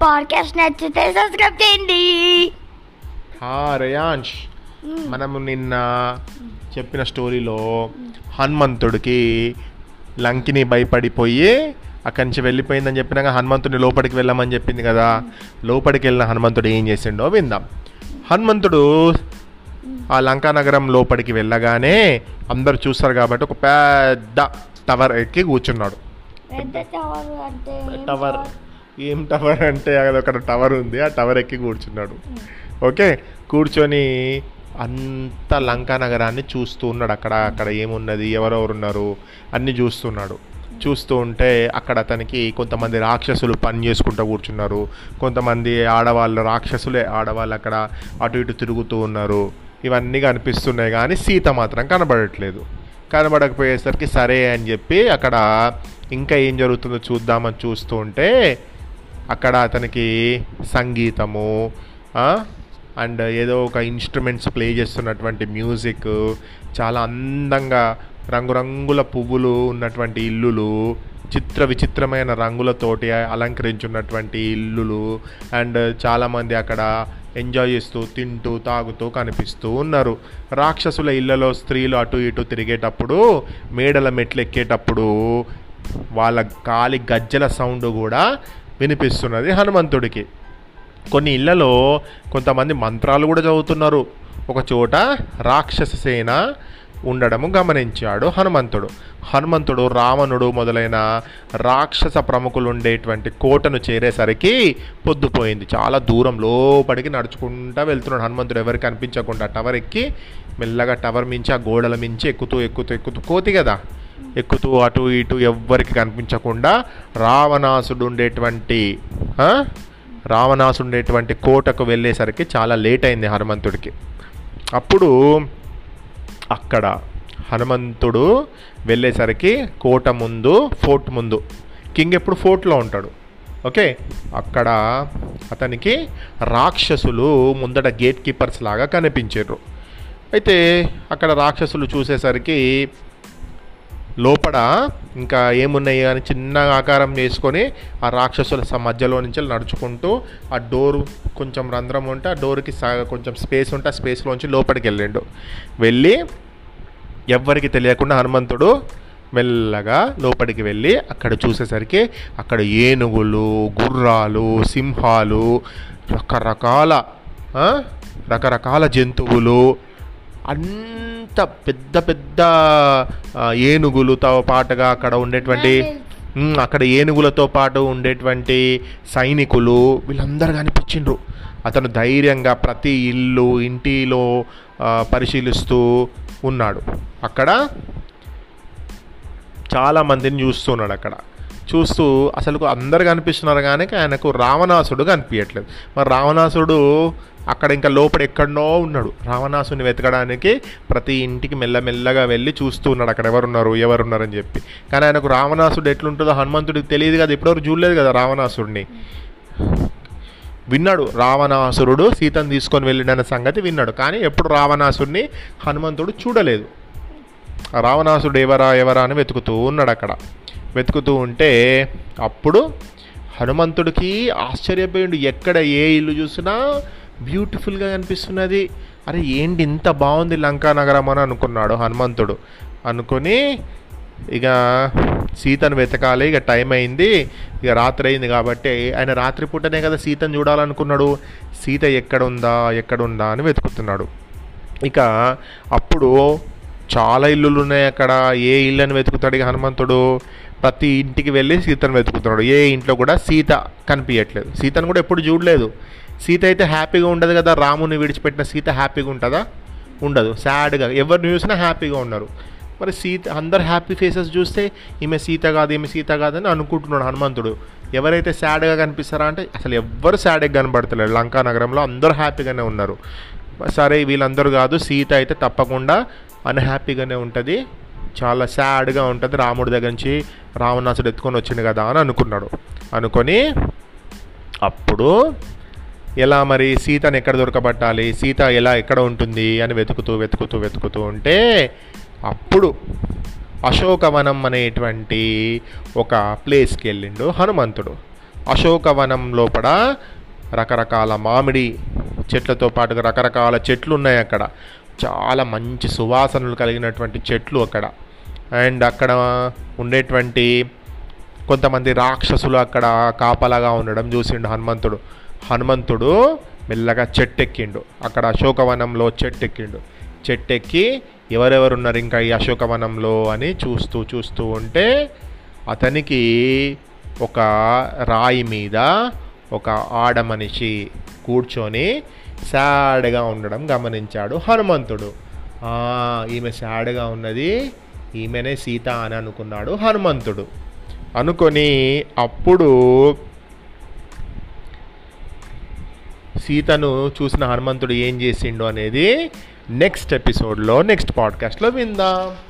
Podcast నచ్చితే subscribe చేయండి. రేయాంష్ మనము నిన్న చెప్పిన స్టోరీలో హనుమంతుడికి లంకిని భయపడిపోయి అక్కడి నుంచి వెళ్ళిపోయిందని చెప్పినాక హనుమంతుడిని లోపలికి వెళ్ళమని చెప్పింది కదా. లోపలికి వెళ్ళిన హనుమంతుడు ఏం చేసిండో విందాం. హనుమంతుడు ఆ లంకా నగరం లోపలికి వెళ్ళగానే అందరు చూస్తారు కాబట్టి ఒక పెద్ద టవర్ ఎక్కి కూర్చున్నాడు. పెద్ద టవర్ అంటే ఏం టవర్ అంటే అక్కడ టవర్ ఉంది ఆ టవర్ ఎక్కి కూర్చున్నాడు. ఓకే? కూర్చొని అంత లంకా నగరాన్ని చూస్తూ ఉన్నాడు. అక్కడ అక్కడ ఏమున్నది ఎవరెవరు ఉన్నారు అన్నీ చూస్తున్నాడు. చూస్తూ ఉంటే అక్కడ అతనికి కొంతమంది రాక్షసులు పని చేసుకుంటూ కూర్చున్నారు. కొంతమంది ఆడవాళ్ళు రాక్షసులే ఆడవాళ్ళు అక్కడ అటు ఇటు తిరుగుతూ ఉన్నారు. ఇవన్నీ కనిపిస్తున్నాయి కానీ సీత మాత్రం కనబడట్లేదు. కనబడకపోయేసరికి సరే అని చెప్పి అక్కడ ఇంకా ఏం జరుగుతుందో చూద్దామని చూస్తూ ఉంటే అక్కడ అతనికి సంగీతము అండ్ ఏదో ఒక ఇన్స్ట్రుమెంట్స్ ప్లే చేస్తున్నటువంటి మ్యూజిక్ చాలా అందంగా రంగురంగుల పువ్వులు ఉన్నటువంటి ఇల్లులు చిత్ర విచిత్రమైన రంగులతోటి అలంకరించున్నటువంటి ఇల్లులు అండ్ చాలామంది అక్కడ ఎంజాయ్ చేస్తూ తింటూ తాగుతూ కనిపిస్తూ ఉన్నారు. రాక్షసుల ఇళ్ళలో స్త్రీలు అటు ఇటు తిరిగేటప్పుడు మేడల మెట్లు ఎక్కేటప్పుడు వాళ్ళ కాలి గజ్జల సౌండ్ కూడా వినిపిస్తున్నది హనుమంతుడికి. కొన్ని ఇళ్ళలో కొంతమంది మంత్రాలు కూడా చదువుతున్నారు. ఒక చోట రాక్షస సేన ఉండడము గమనించాడు హనుమంతుడు. హనుమంతుడు రావణుడు మొదలైన రాక్షస ప్రముఖులు ఉండేటువంటి కోటను చేరేసరికి పొద్దుపోయింది. చాలా దూరం లోపలికి నడుచుకుంటా వెళ్తున్నాడు హనుమంతుడు. ఎవరికి కనిపించకుండా టవర్ ఎక్కి మెల్లగా టవర్ మించి ఆ గోడల మించి ఎక్కుతూ ఎక్కుతూ ఎక్కుతూ కోతి కదా. ఎక్కుతూ అటు ఇటు ఎవ్వరికి కనిపించకుండా రావణాసుడు ఉండేటువంటి రావణాసుడు ఉండేటువంటి కోటకు వెళ్ళేసరికి చాలా లేట్ అయింది హనుమంతుడికి. అప్పుడు అక్కడ హనుమంతుడు వెళ్ళేసరికి కోట ముందు ఫోర్ట్ ముందు కింగ్ ఎప్పుడు ఫోర్ట్లో ఉంటాడు. ఓకే? అక్కడ అతనికి రాక్షసులు ముందట గేట్ కీపర్స్ లాగా కనిపించారు అయితే అక్కడ రాక్షసులు చూసేసరికి లోపల ఇంకా ఏమున్నాయి అని చిన్న ఆకారం చేసుకొని ఆ రాక్షసుల మధ్యలో నుంచి నడుచుకుంటూ ఆ డోర్ కొంచెం రంధ్రం ఉంటే ఆ డోర్కి కొంచెం స్పేస్ ఉంటే ఆ స్పేస్లోంచి లోపలికి వెళ్ళిండు. వెళ్ళి ఎవ్వరికి తెలియకుండా హనుమంతుడు మెల్లగా లోపలికి వెళ్ళి అక్కడ చూసేసరికి అక్కడ ఏనుగులు గుర్రాలు సింహాలు రకరకాల రకరకాల జంతువులు అంత పెద్ద పెద్ద ఏనుగులతో పాటుగా అక్కడ ఉండేటువంటి అక్కడ ఏనుగులతో పాటు ఉండేటువంటి సైనికులు వీళ్ళందరూ కనిపించిండ్రు. అతను ధైర్యంగా ప్రతి ఇల్లు ఇంటిలో పరిశీలిస్తూ ఉన్నాడు. అక్కడ చాలా మందిని చూస్తున్నాడు అక్కడ. చూస్తూ అసలు అందరు కనిపిస్తున్నారు కానీ ఆయనకు రావణాసుడు కనిపించట్లేదు మరి రావణాసుడు అక్కడ ఇంకా లోపల ఎక్కడనో ఉన్నాడు. రావణాసుని వెతకడానికి ప్రతి ఇంటికి మెల్లమెల్లగా వెళ్ళి చూస్తూ ఉన్నాడు. అక్కడ ఎవరున్నారు? ఎవరున్నారని చెప్పి. కానీ ఆయనకు రావణాసుడు ఎట్లుంటుందో హనుమంతుడికి తెలియదు కదా. ఇప్పటివరకు చూడలేదు కదా రావణాసుడిని. విన్నాడు. రావణాసురుడు సీతను తీసుకొని వెళ్ళిన సంగతి విన్నాడు. కానీ ఎప్పుడు రావణాసుడిని హనుమంతుడు చూడలేదు. రావణాసుడు ఎవరా ఎవరా అని వెతుకుతూ ఉన్నాడు అక్కడ. వెతుకుతూ ఉంటే అప్పుడు హనుమంతుడికి ఆశ్చర్యపోయిండు. ఎక్కడ ఏ ఇల్లు చూసినా బ్యూటిఫుల్గా కనిపిస్తున్నది అరే ఏంటి ఇంత బాగుంది లంకా నగరం అని అనుకున్నాడు హనుమంతుడు. అనుకొని ఇక సీతను వెతకాలి ఇక టైం అయింది ఇక రాత్రి అయింది కాబట్టి ఆయన రాత్రిపూటనే కదా సీతను చూడాలనుకున్నాడు. సీత ఎక్కడుందా ఎక్కడుందా అని వెతుకుతున్నాడు. ఇక అప్పుడు చాలా ఇల్లులు ఉన్నాయి అక్కడ. ఏ ఇల్లు అని వెతుకుతాడు ఇక హనుమంతుడు? ప్రతి ఇంటికి వెళ్ళి సీతను వెతుకుతున్నాడు. ఏ ఇంట్లో కూడా సీత కనిపించట్లేదు. సీతను కూడా ఎప్పుడు చూడలేదు. సీత అయితే హ్యాపీగా ఉండదు కదా? రాముని విడిచిపెట్టిన సీత హ్యాపీగా ఉంటుందా? ఉండదు. సాడ్గా. ఎవరిని చూసినా హ్యాపీగా ఉన్నారు మరి సీత అందరు హ్యాపీ ఫేసెస్ చూస్తే ఈమె సీత కాదు ఈమె సీత కాదని అనుకుంటున్నాడు హనుమంతుడు. ఎవరైతే సాడ్గా కనిపిస్తారా అంటే అసలు ఎవ్వరు సాడ్గా కనబడతలేరు. లంకా నగరంలో అందరూ హ్యాపీగానే ఉన్నారు. సరే వీళ్ళందరూ కాదు. సీత అయితే తప్పకుండా అన్హ్యాపీగానే ఉంటుంది. చాలా సాడ్గా ఉంటుంది రాముడి దగ్గర నుంచి రావణాసుడు ఎత్తుకొని వచ్చిండు కదా అని అనుకున్నాడు. అనుకొని అప్పుడు ఎలా మరి సీతను ఎక్కడ దొరకబట్టాలి? సీత ఎలా ఎక్కడ ఉంటుంది? అని వెతుకుతూ వెతుకుతూ వెతుకుతూ ఉంటే అప్పుడు అశోకవనం అనేటువంటి ఒక ప్లేస్కి వెళ్ళిండు హనుమంతుడు. అశోకవనం లోపల రకరకాల మామిడి చెట్లతో పాటుగా రకరకాల చెట్లు ఉన్నాయి అక్కడ. చాలా మంచి సువాసనలు కలిగినటువంటి చెట్లు అక్కడ. అండ్ అక్కడ ఉండేటువంటి కొంతమంది రాక్షసులు అక్కడ కాపలాగా ఉండడం చూసిండు హనుమంతుడు. హనుమంతుడు మెల్లగా చెట్టెక్కిండు. అక్కడ అశోకవనంలో చెట్టెక్కిండు. చెట్టెక్కి ఎవరెవరు ఉన్నారు ఇంకా ఈ అశోకవనంలో అని చూస్తూ చూస్తూ ఉంటే అతనికి ఒక రాయి మీద ఒక ఆడ మనిషి కూర్చొని సాడ్గా ఉండడం గమనించాడు హనుమంతుడు. ఈమె సాడ్గా ఉన్నది ఈమెనే సీత అని అనుకున్నాడు హనుమంతుడు. అనుకొని అప్పుడు సీతను చూసిన హనుమంతుడు ఏం చేసిండు అనేది నెక్స్ట్ ఎపిసోడ్లో నెక్స్ట్ పాడ్కాస్ట్లో విందాం.